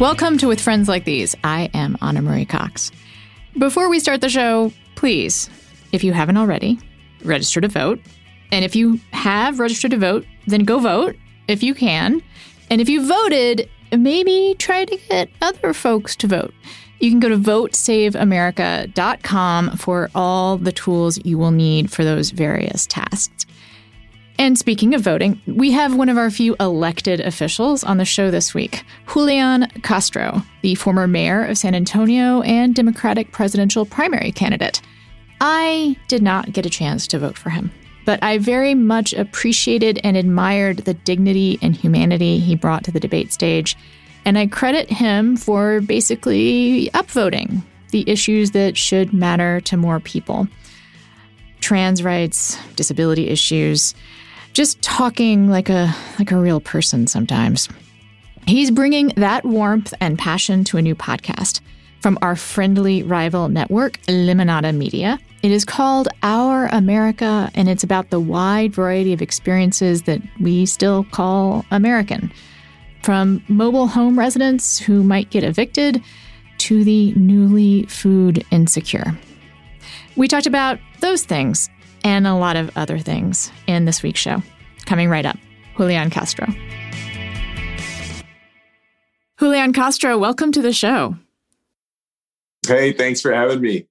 Welcome to With Friends Like These. I am Ana Marie Cox. Before we start the show, please, if you haven't already, register to vote. And if you have registered to vote, then go vote if you can. And if you voted, maybe try to get other folks to vote. You can go to votesaveamerica.com for all the tools you will need for those various tasks. And speaking of voting, we have one of our few elected officials on the show this week Julian Castro, the former mayor of San Antonio and Democratic presidential primary candidate. I did not get a chance to vote for him, but I very much appreciated and admired the dignity and humanity he brought to the debate stage. And I credit him for basically upvoting the issues that should matter to more people trans rights, disability issues just talking like a like a real person sometimes. He's bringing that warmth and passion to a new podcast from our friendly rival network, Lemonada Media. It is called Our America, and it's about the wide variety of experiences that we still call American. From mobile home residents who might get evicted to the newly food insecure. We talked about those things and a lot of other things in this week's show. Coming right up, Julian Castro. Julian Castro, welcome to the show. Hey, thanks for having me.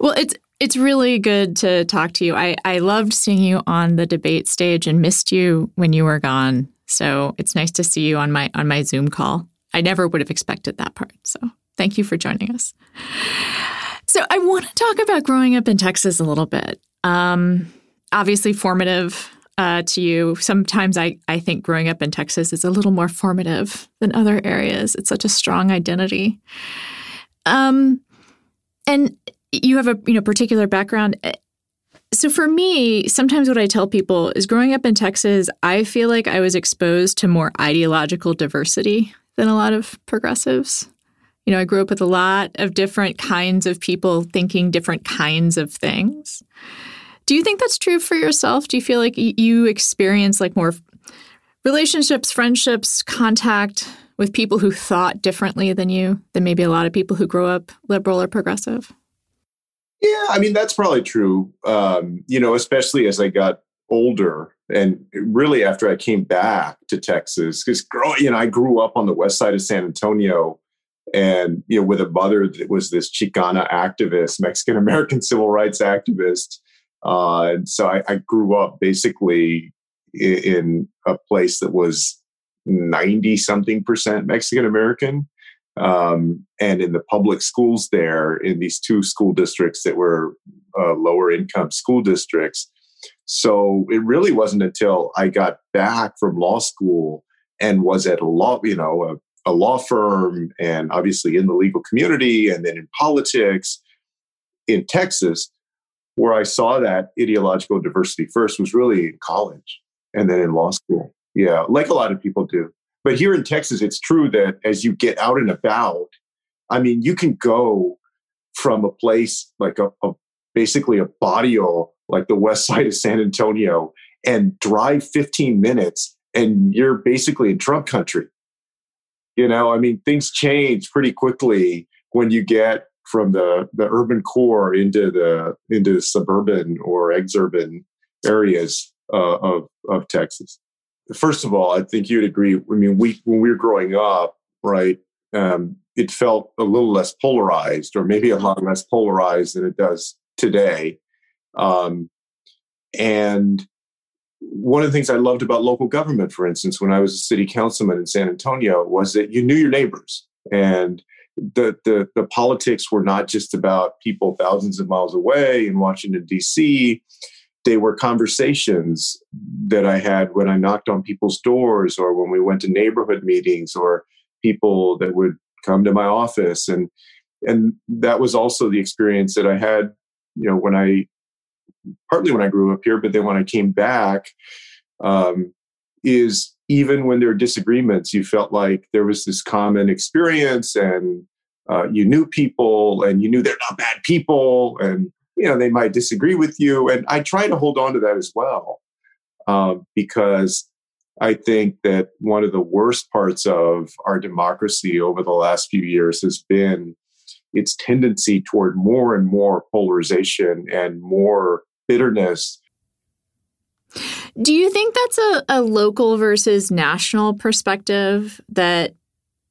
Well, it's it's really good to talk to you. I, I loved seeing you on the debate stage and missed you when you were gone. So it's nice to see you on my on my Zoom call. I never would have expected that part. So thank you for joining us. So I want to talk about growing up in Texas a little bit. Um, obviously formative uh, to you. Sometimes I, I think growing up in Texas is a little more formative than other areas. It's such a strong identity. Um, and you have a you know particular background. So for me, sometimes what I tell people is growing up in Texas, I feel like I was exposed to more ideological diversity than a lot of progressives you know, I grew up with a lot of different kinds of people thinking different kinds of things. Do you think that's true for yourself? Do you feel like you experience like more relationships, friendships, contact with people who thought differently than you, than maybe a lot of people who grow up liberal or progressive? Yeah, I mean, that's probably true. Um, you know, especially as I got older and really after I came back to Texas, because growing, you know, I grew up on the west side of San Antonio and you know with a mother that was this chicana activist mexican american civil rights activist uh, and so I, I, grew up basically in, in, a place that was 90 something percent mexican american um, and in the public schools there in these two school districts that were uh, lower income school districts. So it really wasn't until i got back from law school and was at a law you know a law firm and obviously in the legal community and then in politics in Texas, where I saw that ideological diversity first was really in college and then in law school. Yeah, like a lot of people do. But here in Texas, it's true that as you get out and about, I mean, you can go from a place like a, a basically a barrio like the west side of San Antonio and drive 15 minutes and you're basically in Trump country. You know, I mean, things change pretty quickly when you get from the, the urban core into the into the suburban or exurban areas uh, of of Texas. First of all, I think you'd agree. I mean, we when we were growing up, right, um, it felt a little less polarized, or maybe a lot less polarized than it does today. Um, and one of the things I loved about local government, for instance, when I was a city councilman in San Antonio, was that you knew your neighbors and the, the, the politics were not just about people thousands of miles away in Washington, D.C. They were conversations that I had when I knocked on people's doors or when we went to neighborhood meetings or people that would come to my office. And, and that was also the experience that I had, you know, when I partly when I grew up here, but then when I came back, um, is even when there were disagreements, you felt like there was this common experience and uh, you knew people and you knew they're not bad people and you know they might disagree with you. And i try to hold on to that as well um, because I think that one of the worst parts of our democracy over the last few years has been its tendency toward more and more polarization and more bitterness. Do you think that's a, a local versus national perspective that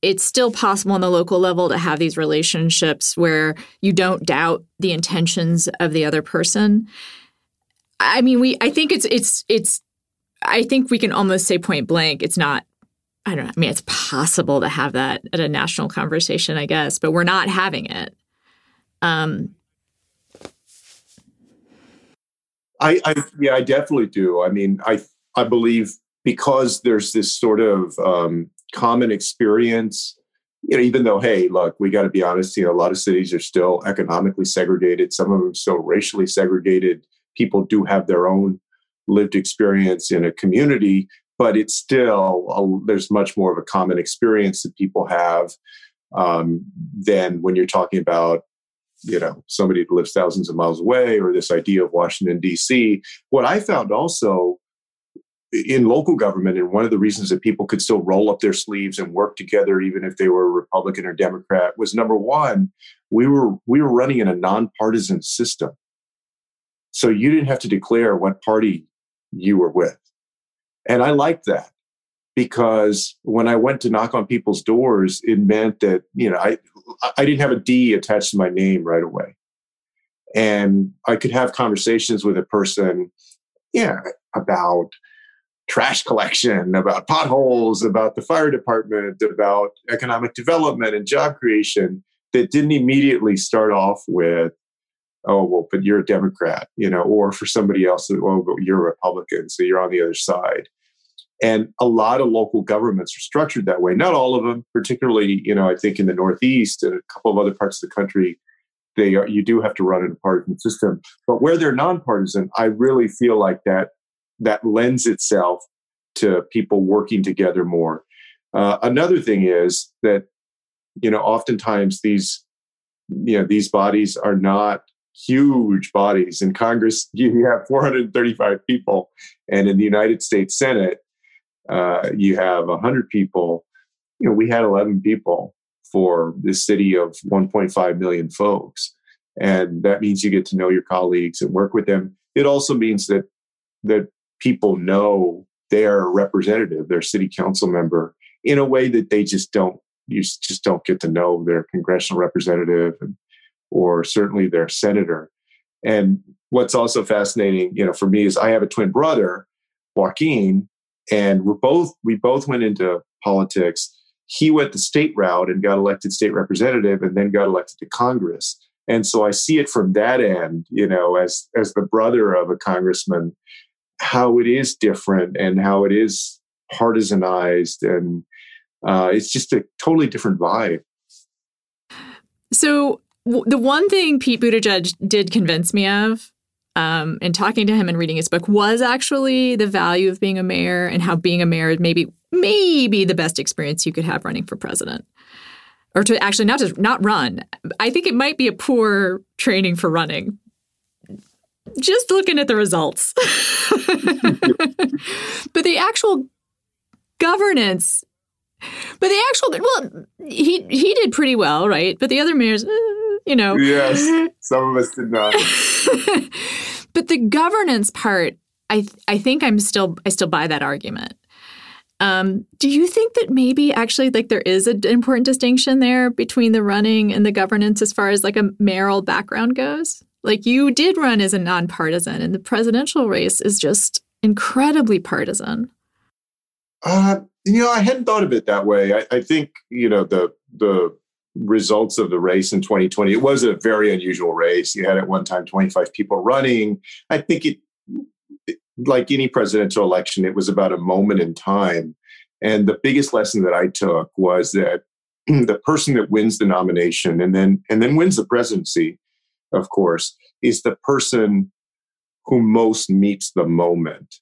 it's still possible on the local level to have these relationships where you don't doubt the intentions of the other person? I mean, we I think it's it's it's I think we can almost say point blank it's not I don't know. I mean, it's possible to have that at a national conversation, I guess, but we're not having it. Um, I, I, yeah, I definitely do. I mean, I, I believe because there's this sort of um, common experience. You know, even though, hey, look, we got to be honest. You know, a lot of cities are still economically segregated. Some of them still racially segregated. People do have their own lived experience in a community, but it's still a, there's much more of a common experience that people have um, than when you're talking about you know somebody that lives thousands of miles away or this idea of washington d.c what i found also in local government and one of the reasons that people could still roll up their sleeves and work together even if they were republican or democrat was number one we were we were running in a nonpartisan system. So you didn't have to declare what party you were with. And I liked that because when I went to knock on people's doors, it meant that, you know, I, I didn't have a D attached to my name right away. And I could have conversations with a person, yeah, about trash collection, about potholes, about the fire department, about economic development and job creation that didn't immediately start off with, oh, well, but you're a Democrat, you know, or for somebody else, oh, but you're a Republican, so you're on the other side. And a lot of local governments are structured that way. Not all of them, particularly, you know, I think in the Northeast and a couple of other parts of the country, they are, you do have to run in a partisan system. But where they're nonpartisan, I really feel like that that lends itself to people working together more. Uh, another thing is that, you know, oftentimes these, you know, these bodies are not huge bodies. In Congress, you have 435 people, and in the United States Senate, uh, you have 100 people. You know, we had 11 people for this city of 1.5 million folks. And that means you get to know your colleagues and work with them. It also means that that people know their representative, their city council member, in a way that they just don't you just don't get to know their congressional representative and, or certainly their senator. And what's also fascinating, you know, for me is I have a twin brother, Joaquin, and we're both we both went into politics. He went the state route and got elected state representative and then got elected to congress. And so i see it from that end you know as as the brother of a congressman how it is different and how it is partisanized and uh, it's just a totally different vibe. So the one thing pete buttigieg did convince me of um, and talking to him and reading his book was actually the value of being a mayor and how being a mayor is maybe maybe the best experience you could have running for president. Or to actually not just not run. I think it might be a poor training for running. Just looking at the results. But the actual governance but the actual well he he did pretty well right? But the other mayors eh, you know yes some of us did not but the governance part, I I think I'm still I still buy that argument. Um, do you think that maybe actually like there is an important distinction there between the running and the governance as far as like a mayoral background goes? Like you did run as a nonpartisan, and the presidential race is just incredibly partisan. Uh, you know, I hadn't thought of it that way. I, I think you know the the results of the race in 2020. It was a very unusual race. You had at one time 25 people running. I think it, like any presidential election, it was about a moment in time. And the biggest lesson that I took was that the person that wins the nomination and then and then wins the presidency, of course, is the person who most meets the moment.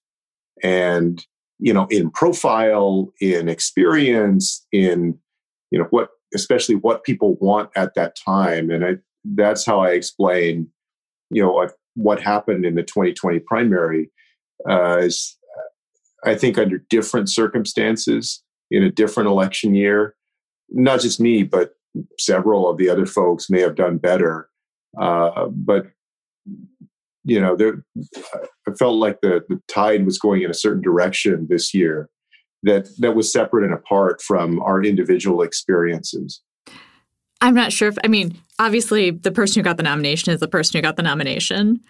And you know, in profile, in experience, in you know what especially what people want at that time. And I, that's how I explain, you know, what, what happened in the 2020 primary. Uh, is, I think under different circumstances in a different election year, not just me, but several of the other folks may have done better. Uh, but you know, there, I felt like the the tide was going in a certain direction this year that that was separate and apart from our individual experiences. I'm not sure if I mean, obviously the person who got the nomination is the person who got the nomination.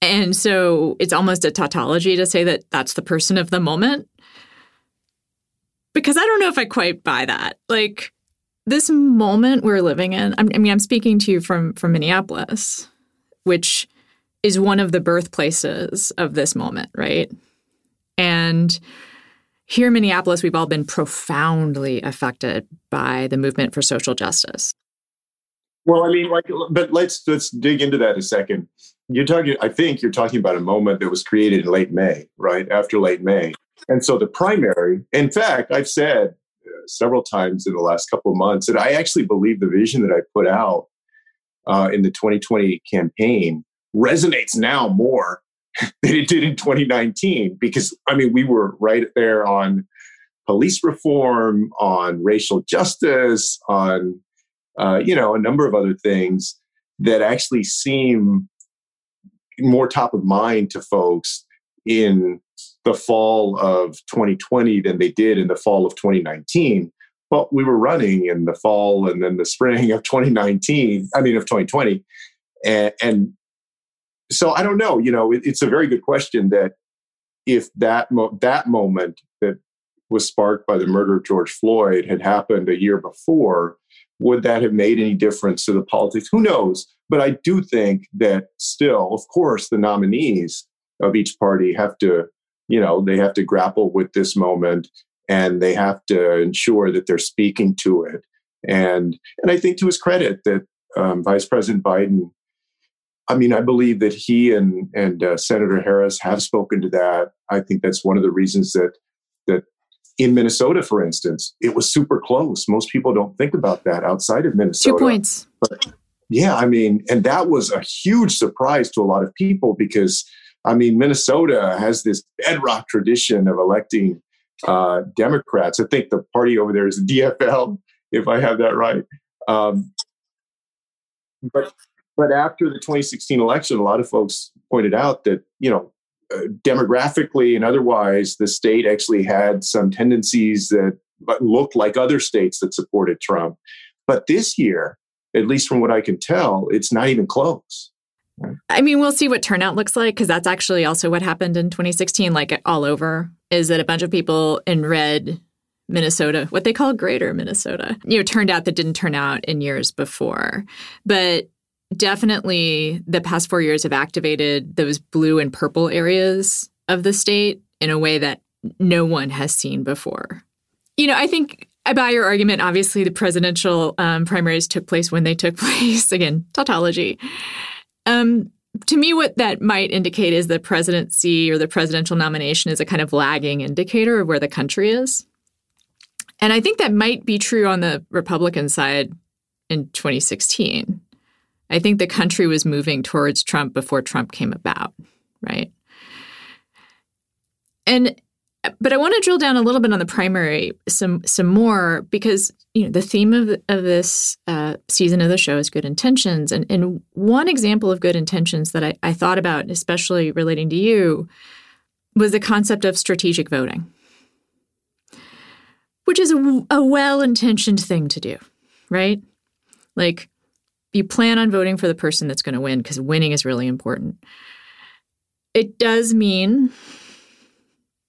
And so it's almost a tautology to say that that's the person of the moment. Because I don't know if I quite buy that. Like this moment we're living in, I mean, I'm speaking to you from from Minneapolis, which is one of the birthplaces of this moment, right? And here in Minneapolis, we've all been profoundly affected by the movement for social justice. Well, I mean, like, but let's let's dig into that a second. You're talking. I think you're talking about a moment that was created in late May, right after late May, and so the primary. In fact, I've said uh, several times in the last couple of months that I actually believe the vision that I put out uh, in the 2020 campaign resonates now more than it did in 2019 because I mean we were right there on police reform, on racial justice, on uh, you know, a number of other things that actually seem more top of mind to folks in the fall of 2020 than they did in the fall of 2019. But we were running in the fall and then the spring of 2019, I mean, of 2020. And, and so I don't know, you know, it, it's a very good question that if that, mo- that moment that was sparked by the murder of George Floyd had happened a year before, would that have made any difference to the politics? Who knows? But I do think that still, of course, the nominees of each party have to, you know, they have to grapple with this moment and they have to ensure that they're speaking to it. And and I think to his credit that um, Vice President Biden, I mean, I believe that he and and uh, Senator Harris have spoken to that. I think that's one of the reasons that that in Minnesota, for instance, it was super close. Most people don't think about that outside of Minnesota. Two points. But yeah, I mean, and that was a huge surprise to a lot of people because, I mean, Minnesota has this bedrock tradition of electing uh, Democrats. I think the party over there is DFL, if I have that right. Um, but but after the 2016 election, a lot of folks pointed out that you know uh, demographically and otherwise, the state actually had some tendencies that looked like other states that supported Trump. But this year, at least from what I can tell, it's not even close. I mean, we'll see what turnout looks like because that's actually also what happened in 2016, like all over, is that a bunch of people in red Minnesota, what they call greater Minnesota, you know, turned out that didn't turn out in years before. But definitely the past four years have activated those blue and purple areas of the state in a way that no one has seen before. You know, I think I buy your argument. Obviously, the presidential um, primaries took place when they took place. Again, tautology. Um, to me, what that might indicate is the presidency or the presidential nomination is a kind of lagging indicator of where the country is. And I think that might be true on the Republican side in 2016. I think the country was moving towards Trump before Trump came about, right? And but I want to drill down a little bit on the primary some some more because you know the theme of of this uh, season of the show is good intentions, and and one example of good intentions that I, I thought about, especially relating to you, was the concept of strategic voting, which is a, a well intentioned thing to do, right? Like you plan on voting for the person that's going to win because winning is really important. It does mean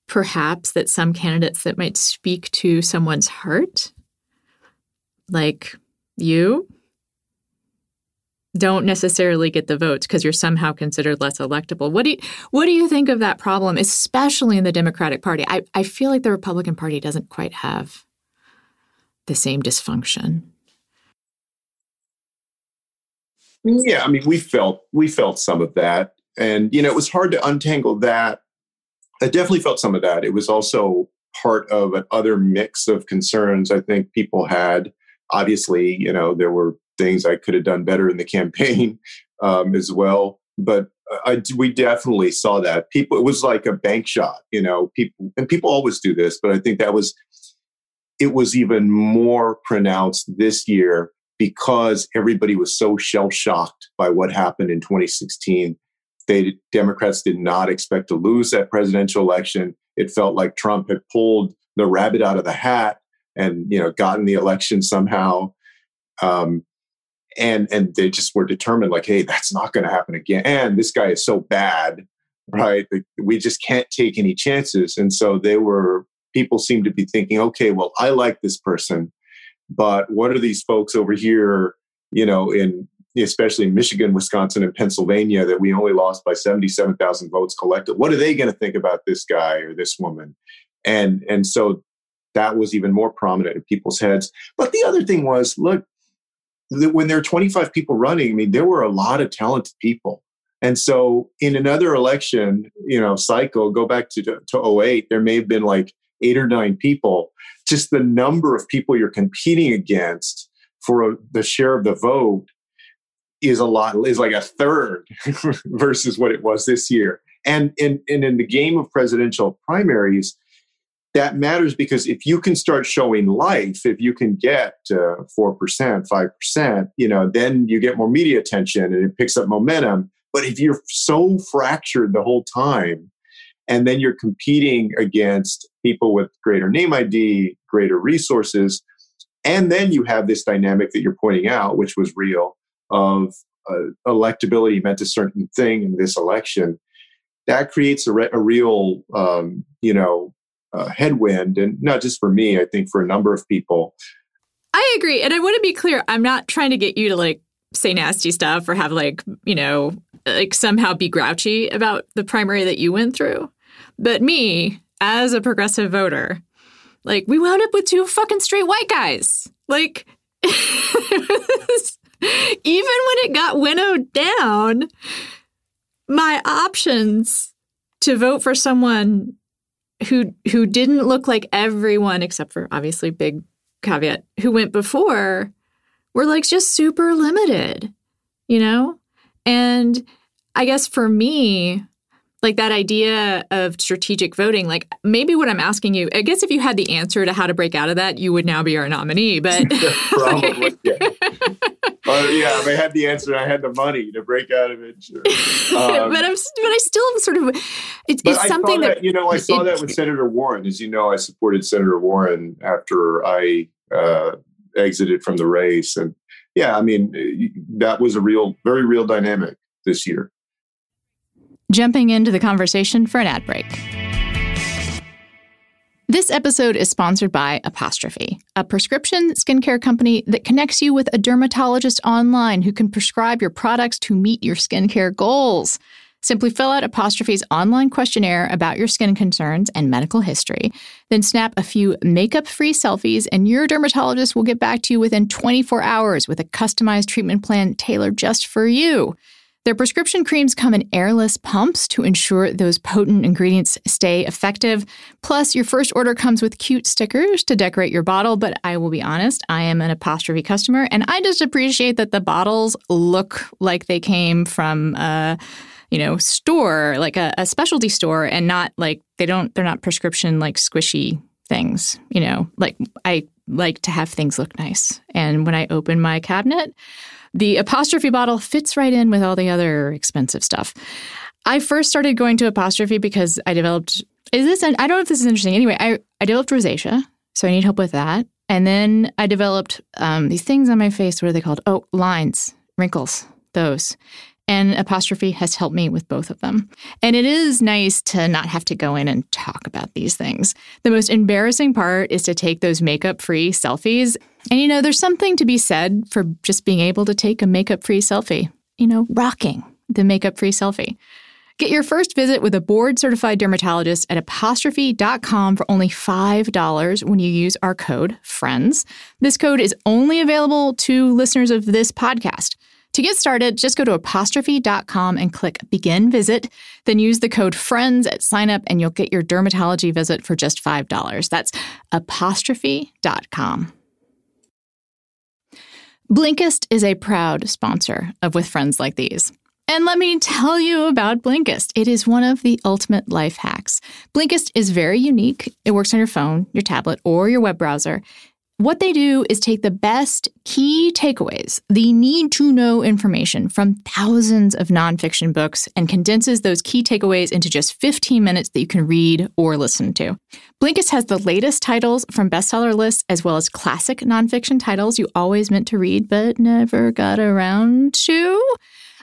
perhaps that some candidates that might speak to someone's heart, like you, don't necessarily get the votes because you're somehow considered less electable. What do you what do you think of that problem, especially in the Democratic Party? I, I feel like the Republican Party doesn't quite have the same dysfunction. Yeah, I mean, we felt we felt some of that, and you know, it was hard to untangle that. I definitely felt some of that. It was also part of an other mix of concerns I think people had. Obviously, you know, there were things I could have done better in the campaign um, as well. but I, we definitely saw that people. It was like a bank shot, you know. People and people always do this, but I think that was it was even more pronounced this year because everybody was so shell shocked by what happened in 2016. They Democrats did not expect to lose that presidential election. It felt like Trump had pulled the rabbit out of the hat and you know gotten the election somehow. Um, and and they just were determined like hey that's not going to happen again and this guy is so bad right we just can't take any chances and so they were people seem to be thinking okay well i like this person but what are these folks over here you know in especially in michigan wisconsin and pennsylvania that we only lost by 77000 votes collected what are they going to think about this guy or this woman and and so that was even more prominent in people's heads but the other thing was look when there are 25 people running, I mean, there were a lot of talented people. And so in another election, you know, cycle, go back to, to 08, there may have been like eight or nine people. Just the number of people you're competing against for a, the share of the vote is a lot, is like a third versus what it was this year. And in, and in the game of presidential primaries, that matters because if you can start showing life, if you can get uh, four percent, five percent, you know, then you get more media attention and it picks up momentum. But if you're so fractured the whole time, and then you're competing against people with greater name ID, greater resources, and then you have this dynamic that you're pointing out, which was real, of uh, electability meant a certain thing in this election. That creates a, re- a real, um, you know, uh, headwind, and not just for me, I think for a number of people. I agree. And I want to be clear I'm not trying to get you to like say nasty stuff or have like, you know, like somehow be grouchy about the primary that you went through. But me, as a progressive voter, like we wound up with two fucking straight white guys. Like, even when it got winnowed down, my options to vote for someone who who didn't look like everyone except for obviously big caveat who went before were like just super limited, you know? And I guess for me, like that idea of strategic voting, like maybe what I'm asking you, I guess if you had the answer to how to break out of that, you would now be our nominee. But probably, yeah. uh, yeah, if I had the answer, I had the money to break out of it. Sure. Um, but I'm, but I still sort of, it, it's something that, that, you know, I saw it, that with Senator Warren. As you know, I supported Senator Warren after I uh, exited from the race, and yeah, I mean, that was a real, very real dynamic this year jumping into the conversation for an ad break. This episode is sponsored by Apostrophe, a prescription skincare company that connects you with a dermatologist online who can prescribe your products to meet your skincare goals. Simply fill out Apostrophe's online questionnaire about your skin concerns and medical history, then snap a few makeup free selfies, and your dermatologist will get back to you within 24 hours with a customized treatment plan tailored just for you. Their prescription creams come in airless pumps to ensure those potent ingredients stay effective. Plus, your first order comes with cute stickers to decorate your bottle. But I will be honest, I am an apostrophe customer, and I just appreciate that the bottles look like they came from a you know store, like a, a specialty store, and not like they don't. They're not prescription like squishy things. You know, like I like to have things look nice. And when I open my cabinet, the apostrophe bottle fits right in with all the other expensive stuff. I first started going to apostrophe because I developed is this I don't know if this is interesting. Anyway, I, I developed rosacea, so I need help with that. And then I developed um, these things on my face. What are they called? Oh, lines, wrinkles, those. And apostrophe has helped me with both of them. And it is nice to not have to go in and talk about these things. The most embarrassing part is to take those makeup free selfies. And you know, there's something to be said for just being able to take a makeup free selfie, you know, rocking the makeup free selfie. Get your first visit with a board certified dermatologist at apostrophe.com for only $5 when you use our code FRIENDS. This code is only available to listeners of this podcast. To get started, just go to apostrophe.com and click begin visit. Then use the code FRIENDS at sign up and you'll get your dermatology visit for just $5. That's apostrophe.com. Blinkist is a proud sponsor of With Friends Like These. And let me tell you about Blinkist. It is one of the ultimate life hacks. Blinkist is very unique. It works on your phone, your tablet, or your web browser. What they do is take the best key takeaways, the need to know information from thousands of nonfiction books, and condenses those key takeaways into just 15 minutes that you can read or listen to. Blinkist has the latest titles from bestseller lists as well as classic nonfiction titles you always meant to read but never got around to.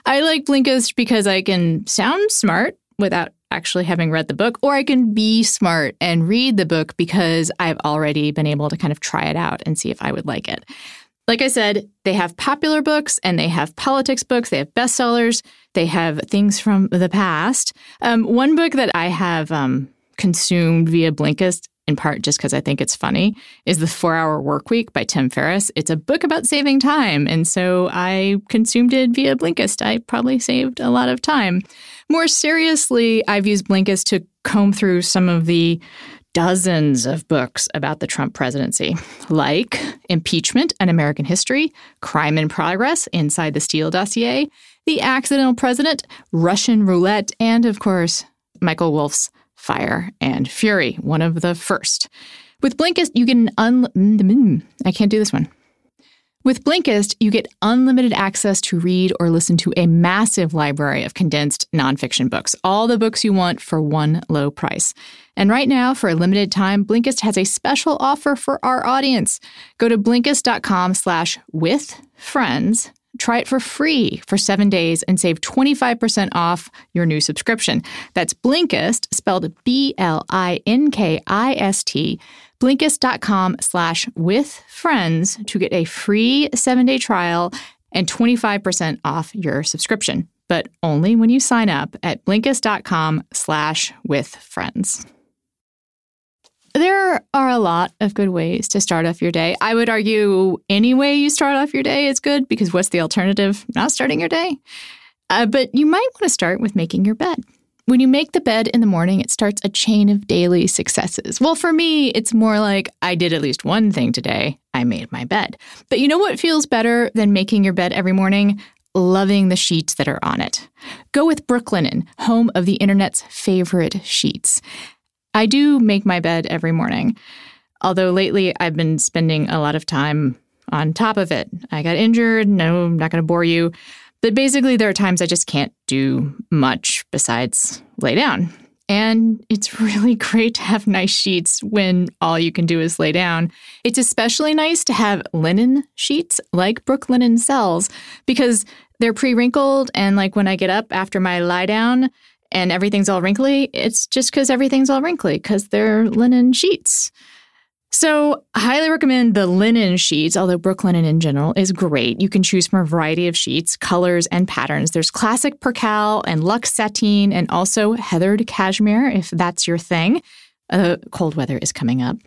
I like Blinkist because I can sound smart without actually having read the book, or I can be smart and read the book because I've already been able to kind of try it out and see if I would like it. Like I said, they have popular books and they have politics books, they have bestsellers, they have things from the past. Um, one book that I have um, consumed via Blinkist in part just because I think it's funny, is The Four Hour Work Week by Tim Ferriss. It's a book about saving time. And so I consumed it via Blinkist. I probably saved a lot of time. More seriously, I've used Blinkist to comb through some of the dozens of books about the Trump presidency, like Impeachment An American History, Crime in Progress, Inside the Steele Dossier, The Accidental President, Russian Roulette, and of course, Michael Wolff's Fire and Fury, one of the first. With Blinkist, you get an un mm, mm, I can't do this one. With Blinkist, you get unlimited access to read or listen to a massive library of condensed nonfiction books, all the books you want for one low price. And right now, for a limited time, Blinkist has a special offer for our audience. Go to Blinkist.com slash with friends Try it for free for seven days and save 25% off your new subscription. That's Blinkist, spelled B L I N K I S T, blinkist.com slash with friends to get a free seven day trial and 25% off your subscription, but only when you sign up at blinkist.com slash with friends. There are a lot of good ways to start off your day. I would argue any way you start off your day is good because what's the alternative? Not starting your day. Uh, but you might want to start with making your bed. When you make the bed in the morning, it starts a chain of daily successes. Well, for me, it's more like I did at least one thing today. I made my bed. But you know what feels better than making your bed every morning? Loving the sheets that are on it. Go with Brooklinen, home of the internet's favorite sheets. I do make my bed every morning, although lately I've been spending a lot of time on top of it. I got injured. No, I'm not going to bore you. But basically, there are times I just can't do much besides lay down. And it's really great to have nice sheets when all you can do is lay down. It's especially nice to have linen sheets like Brooklinen sells because they're pre wrinkled. And like when I get up after my lie down, and everything's all wrinkly, it's just because everything's all wrinkly because they're linen sheets. So, I highly recommend the linen sheets, although Brooklinen in general is great. You can choose from a variety of sheets, colors, and patterns. There's classic percale and luxe sateen, and also heathered cashmere if that's your thing. Uh, cold weather is coming up.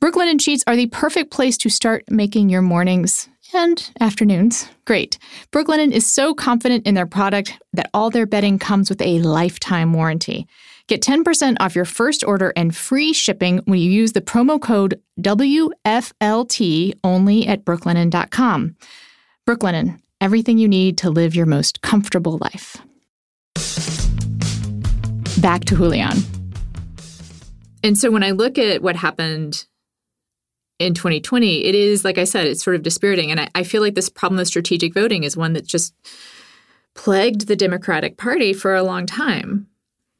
Brooklinen sheets are the perfect place to start making your mornings and afternoons. Great. Brooklinen is so confident in their product that all their bedding comes with a lifetime warranty. Get 10% off your first order and free shipping when you use the promo code WFLT only at brooklinen.com. Brooklinen, everything you need to live your most comfortable life. Back to Julian. And so when I look at what happened in 2020, it is, like I said, it's sort of dispiriting. And I, I feel like this problem of strategic voting is one that just plagued the Democratic Party for a long time.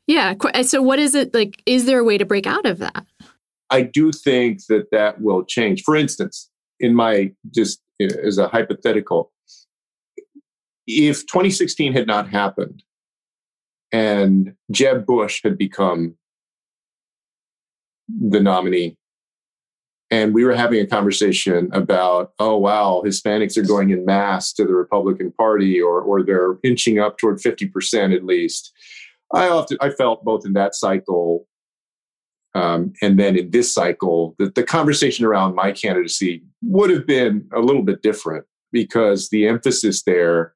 Yeah. So, what is it like? Is there a way to break out of that? I do think that that will change. For instance, in my just as a hypothetical, if 2016 had not happened and Jeb Bush had become the nominee and we were having a conversation about oh wow hispanics are going in mass to the republican party or or they're inching up toward 50% at least i often i felt both in that cycle um, and then in this cycle that the conversation around my candidacy would have been a little bit different because the emphasis there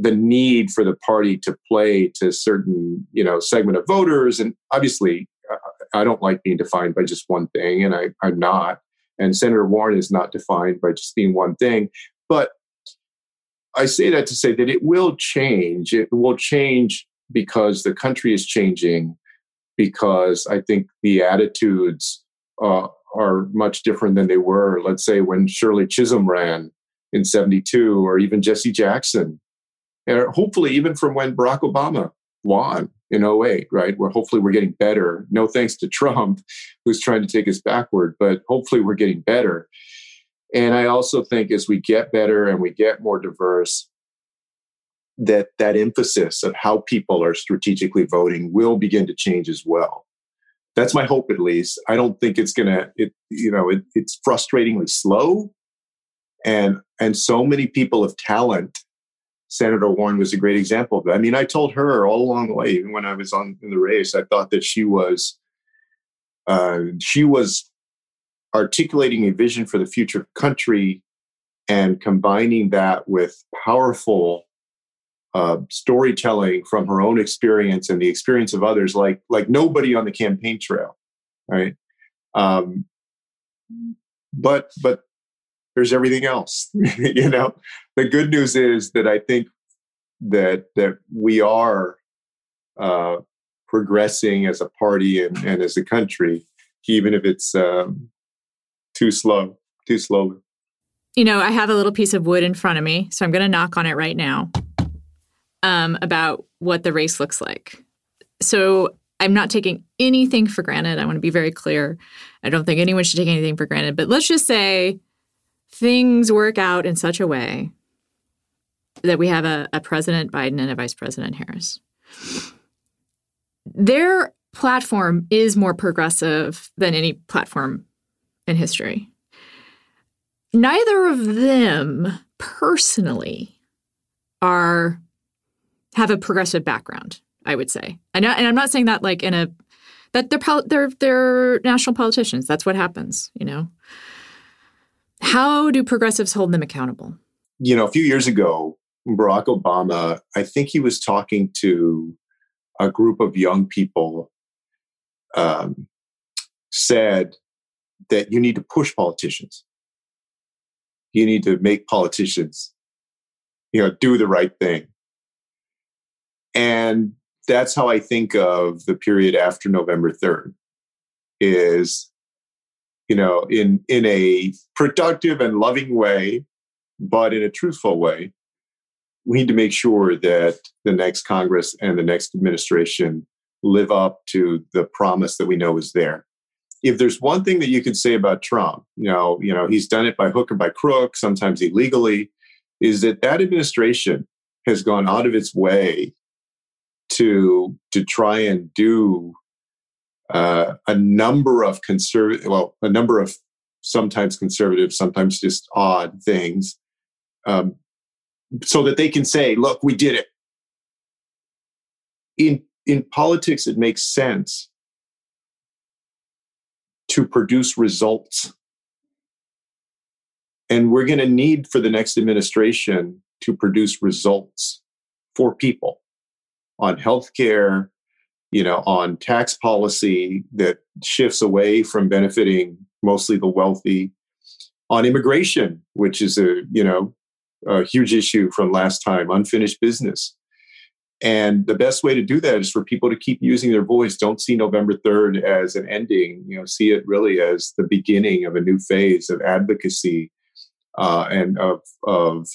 the need for the party to play to certain you know segment of voters and obviously I don't like being defined by just one thing, and I, I'm not. And Senator Warren is not defined by just being one thing. But I say that to say that it will change. It will change because the country is changing, because I think the attitudes uh, are much different than they were, let's say, when Shirley Chisholm ran in 72, or even Jesse Jackson, or hopefully even from when Barack Obama won in 08, right? Where hopefully we're getting better. No thanks to Trump, who's trying to take us backward, but hopefully we're getting better. And I also think as we get better and we get more diverse, that that emphasis of how people are strategically voting will begin to change as well. That's my hope, at least. I don't think it's gonna. It you know it, it's frustratingly slow, and and so many people of talent. Senator Warren was a great example of that. I mean, I told her all along the way, even when I was on in the race, I thought that she was uh, she was articulating a vision for the future country and combining that with powerful uh, storytelling from her own experience and the experience of others, like like nobody on the campaign trail, right? Um, but but there's everything else, you know. The good news is that I think that that we are uh, progressing as a party and, and as a country, even if it's um, too slow, too slowly. You know, I have a little piece of wood in front of me, so I'm going to knock on it right now um, about what the race looks like. So I'm not taking anything for granted. I want to be very clear. I don't think anyone should take anything for granted. But let's just say things work out in such a way that we have a, a President Biden and a Vice President Harris. Their platform is more progressive than any platform in history. Neither of them personally are have a progressive background. I would say, and, I, and I'm not saying that like in a that they're they're they're national politicians. That's what happens, you know. How do progressives hold them accountable? You know, a few years ago, Barack Obama, I think he was talking to a group of young people, um, said that you need to push politicians. You need to make politicians, you know, do the right thing. And that's how I think of the period after November 3rd is, you know, in, in a productive and loving way, but in a truthful way, we need to make sure that the next Congress and the next administration live up to the promise that we know is there. If there's one thing that you could say about Trump, you know, you know, he's done it by hook or by crook, sometimes illegally, is that that administration has gone out of its way to to try and do uh, a number of conservative, well, a number of sometimes conservative, sometimes just odd things, um, so that they can say, "Look, we did it." In in politics, it makes sense to produce results. And we're going to need for the next administration to produce results for people on healthcare, you know, on tax policy that shifts away from benefiting mostly the wealthy, on immigration, which is a, you know, a huge issue from last time, unfinished business. And the best way to do that is for people to keep using their voice. Don't see November 3rd as an ending. You know, see it really as the beginning of a new phase of advocacy uh, and of, of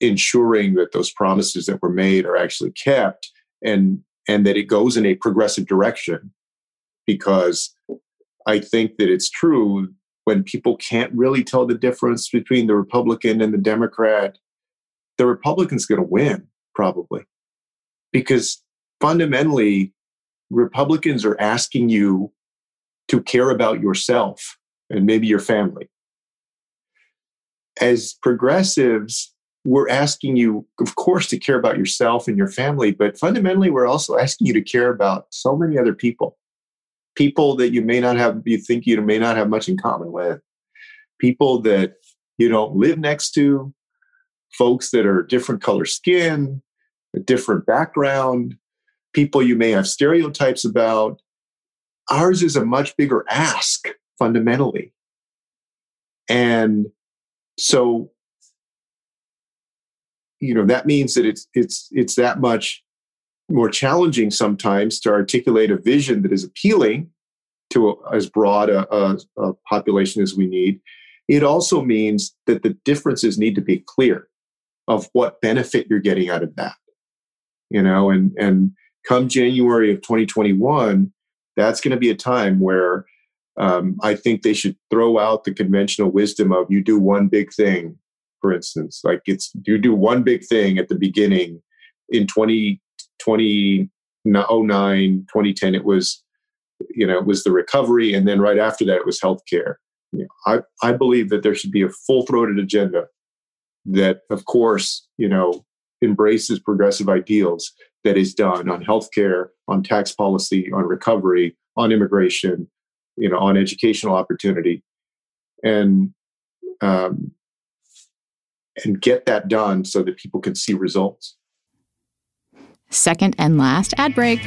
ensuring that those promises that were made are actually kept and and that it goes in a progressive direction. Because I think that it's true when people can't really tell the difference between the Republican and the Democrat, the Republican's going to win probably because fundamentally, Republicans are asking you to care about yourself and maybe your family. As progressives, we're asking you, of course, to care about yourself and your family, but fundamentally, we're also asking you to care about so many other people. People that you may not have, you think you may not have much in common with, people that you don't live next to, folks that are different color skin, a different background, people you may have stereotypes about. Ours is a much bigger ask fundamentally. And so you know that means that it's it's it's that much more challenging sometimes to articulate a vision that is appealing to a, as broad a, a, a population as we need. It also means that the differences need to be clear of what benefit you're getting out of that. You know, and and come January of 2021, that's going to be a time where um, I think they should throw out the conventional wisdom of you do one big thing, for instance, like it's you do one big thing at the beginning in 20, 2009, 2010, it was, you know, it was the recovery. And then right after that, it was healthcare. You know, I, I believe that there should be a full throated agenda that, of course, you know, embraces progressive ideals that is done on healthcare, on tax policy, on recovery, on immigration, you know, on educational opportunity, and um, and get that done so that people can see results. Second and last ad break.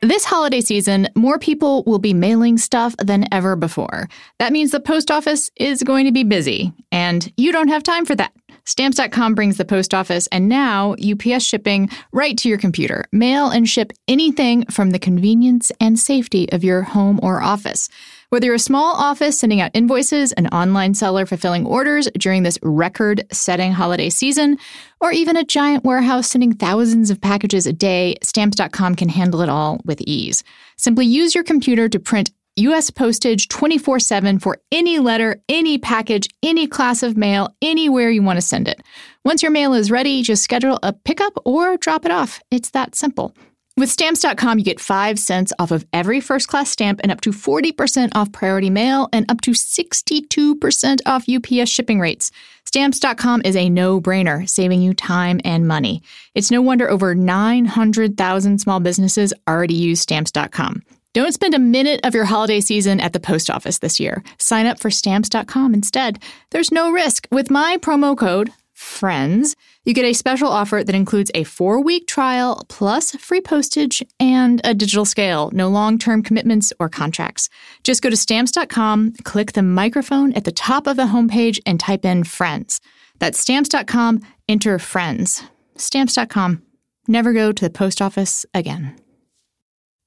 This holiday season, more people will be mailing stuff than ever before. That means the post office is going to be busy, and you don't have time for that. Stamps.com brings the post office and now UPS shipping right to your computer. Mail and ship anything from the convenience and safety of your home or office. Whether you're a small office sending out invoices, an online seller fulfilling orders during this record setting holiday season, or even a giant warehouse sending thousands of packages a day, Stamps.com can handle it all with ease. Simply use your computer to print U.S. postage 24 7 for any letter, any package, any class of mail, anywhere you want to send it. Once your mail is ready, just schedule a pickup or drop it off. It's that simple. With stamps.com, you get 5 cents off of every first class stamp and up to 40% off priority mail and up to 62% off UPS shipping rates. Stamps.com is a no brainer, saving you time and money. It's no wonder over 900,000 small businesses already use stamps.com. Don't spend a minute of your holiday season at the post office this year. Sign up for stamps.com instead. There's no risk. With my promo code, FRIENDS, you get a special offer that includes a four week trial plus free postage and a digital scale. No long term commitments or contracts. Just go to stamps.com, click the microphone at the top of the homepage, and type in FRIENDS. That's stamps.com, enter FRIENDS. Stamps.com. Never go to the post office again.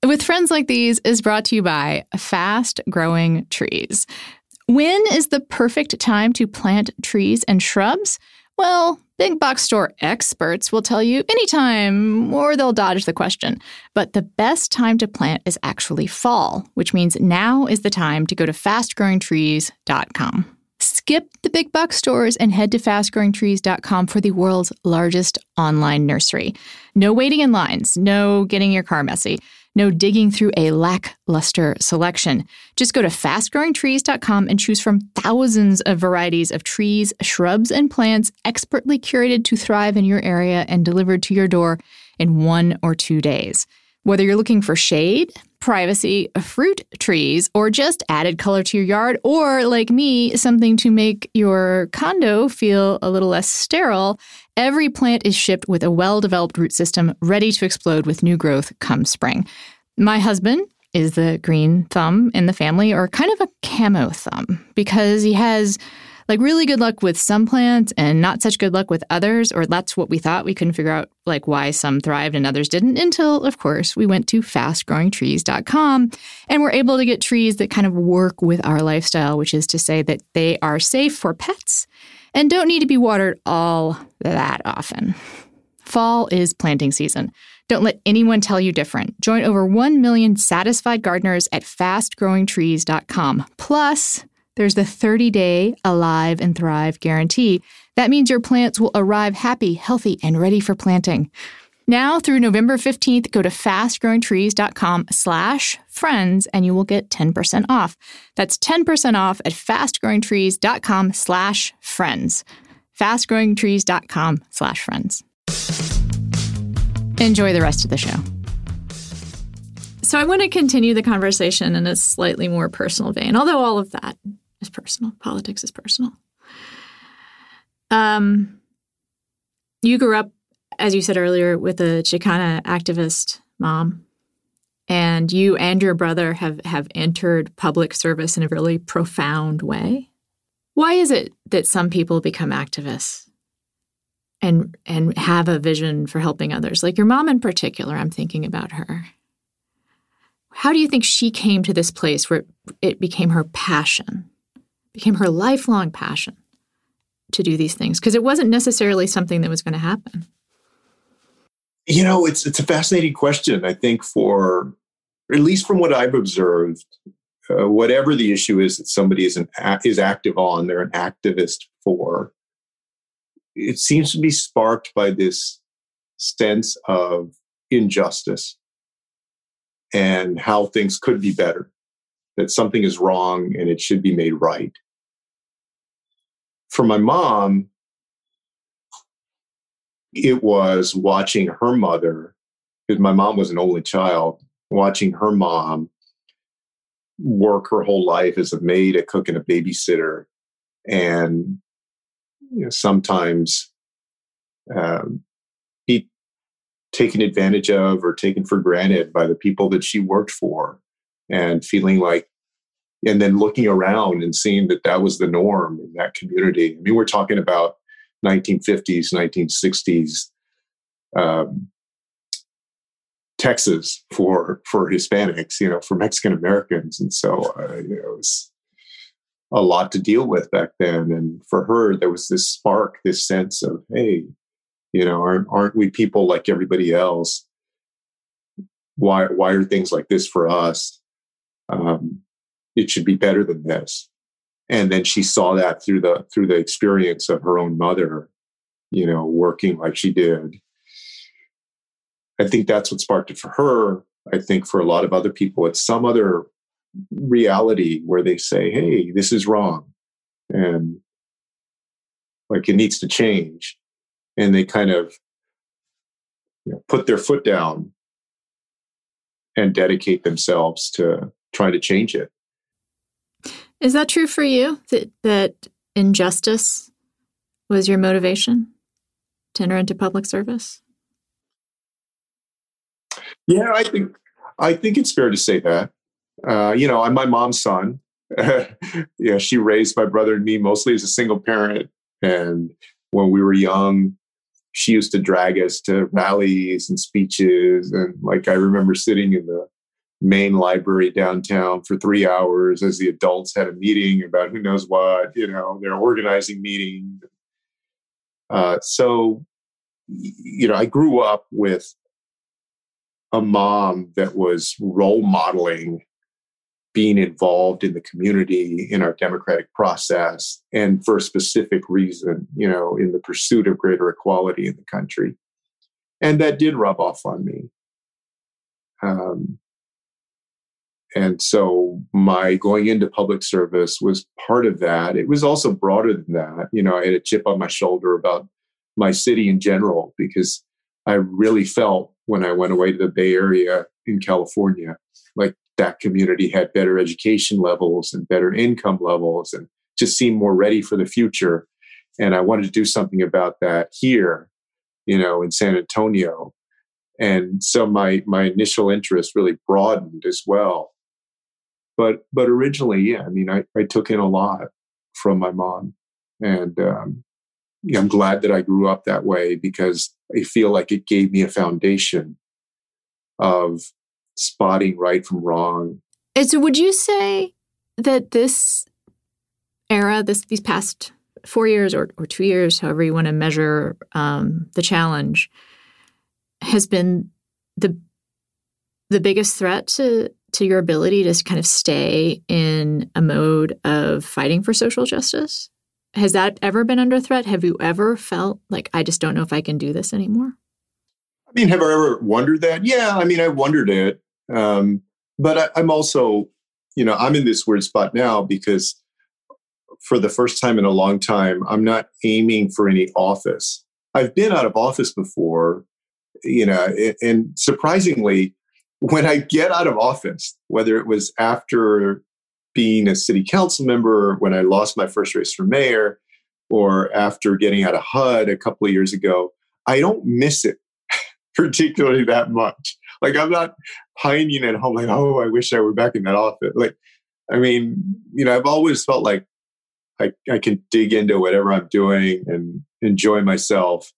With Friends Like These is brought to you by Fast Growing Trees. When is the perfect time to plant trees and shrubs? Well, big box store experts will tell you anytime, or they'll dodge the question. But the best time to plant is actually fall, which means now is the time to go to fastgrowingtrees.com. Skip the big box stores and head to fastgrowingtrees.com for the world's largest online nursery. No waiting in lines, no getting your car messy. No digging through a lackluster selection. Just go to fastgrowingtrees.com and choose from thousands of varieties of trees, shrubs, and plants expertly curated to thrive in your area and delivered to your door in one or two days. Whether you're looking for shade, privacy, fruit trees, or just added color to your yard, or like me, something to make your condo feel a little less sterile, every plant is shipped with a well developed root system ready to explode with new growth come spring. My husband is the green thumb in the family, or kind of a camo thumb, because he has like really good luck with some plants and not such good luck with others, or that's what we thought. We couldn't figure out like why some thrived and others didn't until, of course, we went to fastgrowingtrees.com and we're able to get trees that kind of work with our lifestyle, which is to say that they are safe for pets and don't need to be watered all that often. Fall is planting season. Don't let anyone tell you different. Join over 1 million satisfied gardeners at fastgrowingtrees.com. Plus, there's the 30 day Alive and Thrive guarantee. That means your plants will arrive happy, healthy, and ready for planting. Now through November 15th, go to fastgrowingtrees.com slash friends and you will get 10% off. That's 10% off at fastgrowingtrees.com slash friends. fastgrowingtrees.com slash friends. Enjoy the rest of the show. So I want to continue the conversation in a slightly more personal vein, although all of that is personal. Politics is personal. Um, you grew up, as you said earlier, with a Chicana activist mom, and you and your brother have have entered public service in a really profound way. Why is it that some people become activists and and have a vision for helping others. Like your mom in particular, I'm thinking about her. How do you think she came to this place where it became her passion, became her lifelong passion to do these things? Because it wasn't necessarily something that was going to happen. You know, it's it's a fascinating question. I think for at least from what I've observed, uh, whatever the issue is that somebody is an is active on, they're an activist for. It seems to be sparked by this sense of injustice and how things could be better, that something is wrong and it should be made right. For my mom, it was watching her mother, because my mom was an only child, watching her mom work her whole life as a maid, a cook, and a babysitter, and you know, sometimes um, be taken advantage of or taken for granted by the people that she worked for and feeling like and then looking around and seeing that that was the norm in that community i mean we're talking about 1950s 1960s um, texas for for hispanics you know for mexican americans and so uh, you know, it was a lot to deal with back then and for her there was this spark this sense of hey you know, aren't aren't we people like everybody else? Why why are things like this for us? Um, it should be better than this. And then she saw that through the through the experience of her own mother, you know, working like she did. I think that's what sparked it for her. I think for a lot of other people, it's some other reality where they say, hey, this is wrong. And like it needs to change and they kind of you know, put their foot down and dedicate themselves to trying to change it. Is that true for you? That that injustice was your motivation to enter into public service? Yeah, I think I think it's fair to say that. Uh, you know, I'm my mom's son. yeah, she raised my brother and me mostly as a single parent, and when we were young, she used to drag us to rallies and speeches. And like I remember sitting in the main library downtown for three hours as the adults had a meeting about who knows what, you know, they're organizing meeting. Uh, so, you know, I grew up with a mom that was role modeling being involved in the community in our democratic process and for a specific reason you know in the pursuit of greater equality in the country and that did rub off on me um, and so my going into public service was part of that it was also broader than that you know i had a chip on my shoulder about my city in general because i really felt when i went away to the bay area in california like that community had better education levels and better income levels and just seemed more ready for the future. And I wanted to do something about that here, you know, in San Antonio. And so my my initial interest really broadened as well. But but originally, yeah, I mean, I, I took in a lot from my mom, and um, yeah, I'm glad that I grew up that way because I feel like it gave me a foundation of spotting right from wrong. And so, would you say that this era, this these past four years or, or two years, however you want to measure um, the challenge, has been the the biggest threat to to your ability to kind of stay in a mode of fighting for social justice? Has that ever been under threat? Have you ever felt like I just don't know if I can do this anymore? I mean, have I ever wondered that? Yeah, I mean, I wondered it. Um, but I, I'm also, you know, I'm in this weird spot now because for the first time in a long time, I'm not aiming for any office. I've been out of office before, you know, and surprisingly, when I get out of office, whether it was after being a city council member, when I lost my first race for mayor, or after getting out of HUD a couple of years ago, I don't miss it particularly that much. Like I'm not pining at home like, oh, I wish I were back in that office. Like, I mean, you know, I've always felt like I, I can dig into whatever I'm doing and enjoy myself.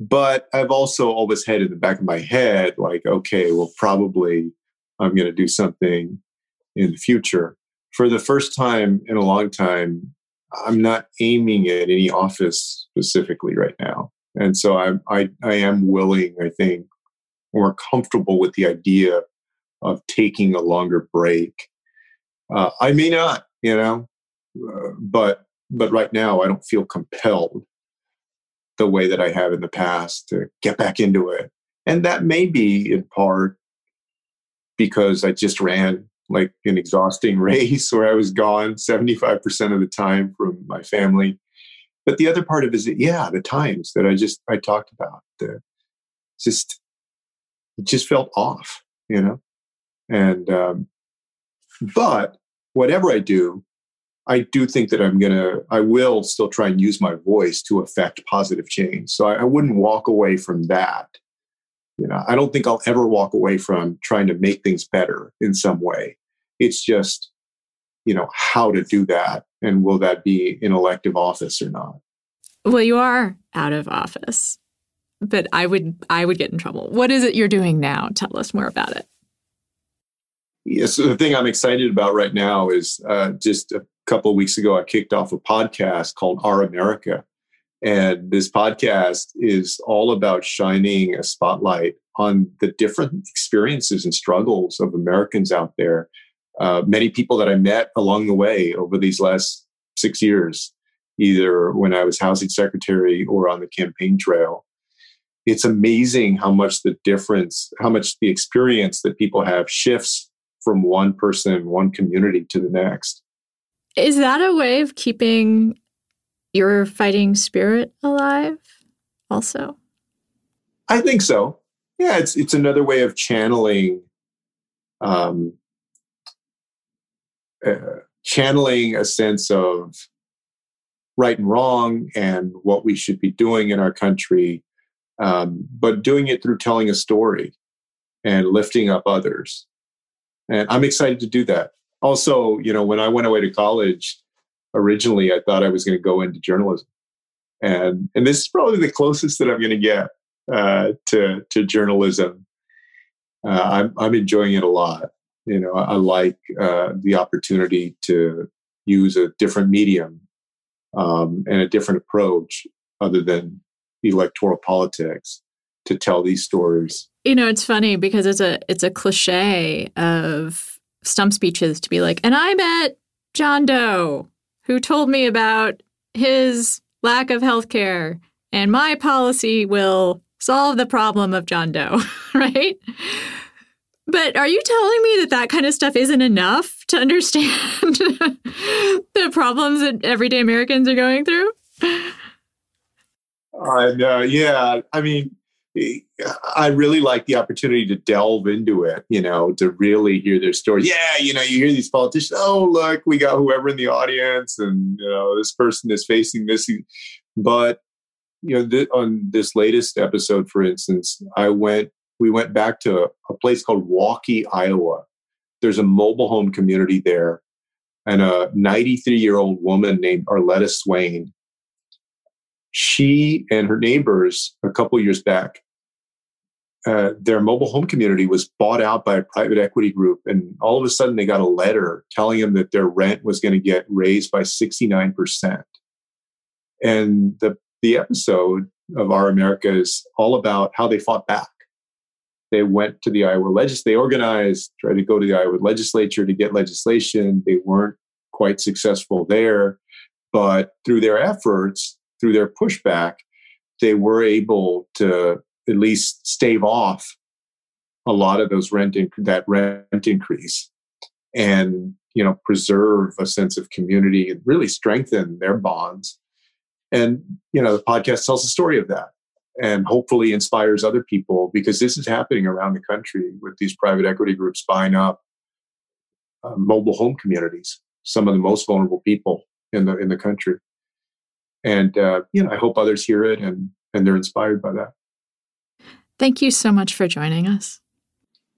But I've also always had in the back of my head, like, okay, well, probably I'm going to do something in the future. For the first time in a long time, I'm not aiming at any office specifically right now. And so I, I, I am willing, I think, more comfortable with the idea of taking a longer break. Uh, I may not, you know, uh, but but right now I don't feel compelled the way that I have in the past to get back into it. And that may be in part because I just ran like an exhausting race where I was gone 75% of the time from my family. But the other part of it is, that, yeah, the times that I just, I talked about, the just, it just felt off, you know? And, um, but whatever I do, I do think that I'm going to, I will still try and use my voice to affect positive change. So I, I, wouldn't walk away from that. You know, I don't think I'll ever walk away from trying to make things better in some way. It's just, you know, how to do that. And will that be in elective office or not? Well, you are out of office, but I would, I would get in trouble. What is it you're doing now? Tell us more about it. Yes, so the thing I'm excited about right now is uh, just a couple of weeks ago, I kicked off a podcast called Our America. And this podcast is all about shining a spotlight on the different experiences and struggles of Americans out there. Uh, many people that I met along the way over these last six years, either when I was housing secretary or on the campaign trail. It's amazing how much the difference, how much the experience that people have shifts from one person, one community to the next. Is that a way of keeping your fighting spirit alive also? I think so. Yeah, it's it's another way of channeling um, uh, channeling a sense of right and wrong and what we should be doing in our country, um, but doing it through telling a story and lifting up others. And I'm excited to do that also, you know, when I went away to college, originally I thought I was going to go into journalism, and and this is probably the closest that I'm going to get uh, to to journalism. Uh, I'm I'm enjoying it a lot. You know, I, like uh, the opportunity to use a different medium um, and a different approach other than electoral politics to tell these stories. You know, it's funny because it's a it's a cliche of stump speeches to be like, and I met John Doe, who told me about his lack of health care, and my policy will solve the problem of John Doe, right? But are you telling me that that kind of stuff isn't enough to understand the problems that everyday Americans are going through? Uh, no, yeah. I mean, I really like the opportunity to delve into it, you know, to really hear their stories. Yeah, you know, you hear these politicians, oh, look, we got whoever in the audience, and, you know, this person is facing this. But, you know, th- on this latest episode, for instance, I went, we went back to a, a place called Waukee, Iowa. There's a mobile home community there, and a 93 year old woman named Arletta Swain she and her neighbors a couple years back uh, their mobile home community was bought out by a private equity group and all of a sudden they got a letter telling them that their rent was going to get raised by 69% and the, the episode of our america is all about how they fought back. They went to the iowa legislature they organized tried to go to the iowa legislature to get legislation. They weren't quite successful there but through their efforts through their pushback, they were able to at least stave off a lot of those rent inc- that rent increase and you know preserve a sense of community and really strengthen their bonds. And you know the podcast tells the story of that and hopefully inspires other people because this is happening around the country with these private equity groups buying up uh, mobile home communities some of the most vulnerable people in the in the country and uh, you know i hope others hear it and and they're inspired by that thank you so much for joining us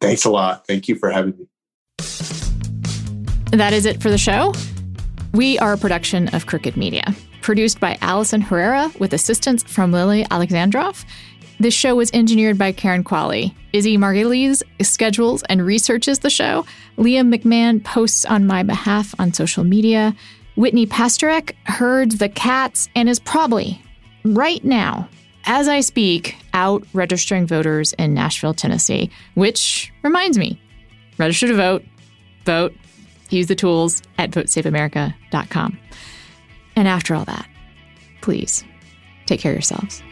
thanks a lot thank you for having me that is it for the show we are a production of crooked media produced by allison herrera with assistance from lily alexandrov This show was engineered by Karen Qualley. Izzy Margulies schedules and researches the show. Liam McMahon posts on my behalf on social media. Whitney Pastorek herds the cats and is probably, right now, as I speak, out registering voters in Nashville, Tennessee. Which reminds me register to vote, vote, use the tools at votesaveamerica.com. And after all that, please take care of yourselves.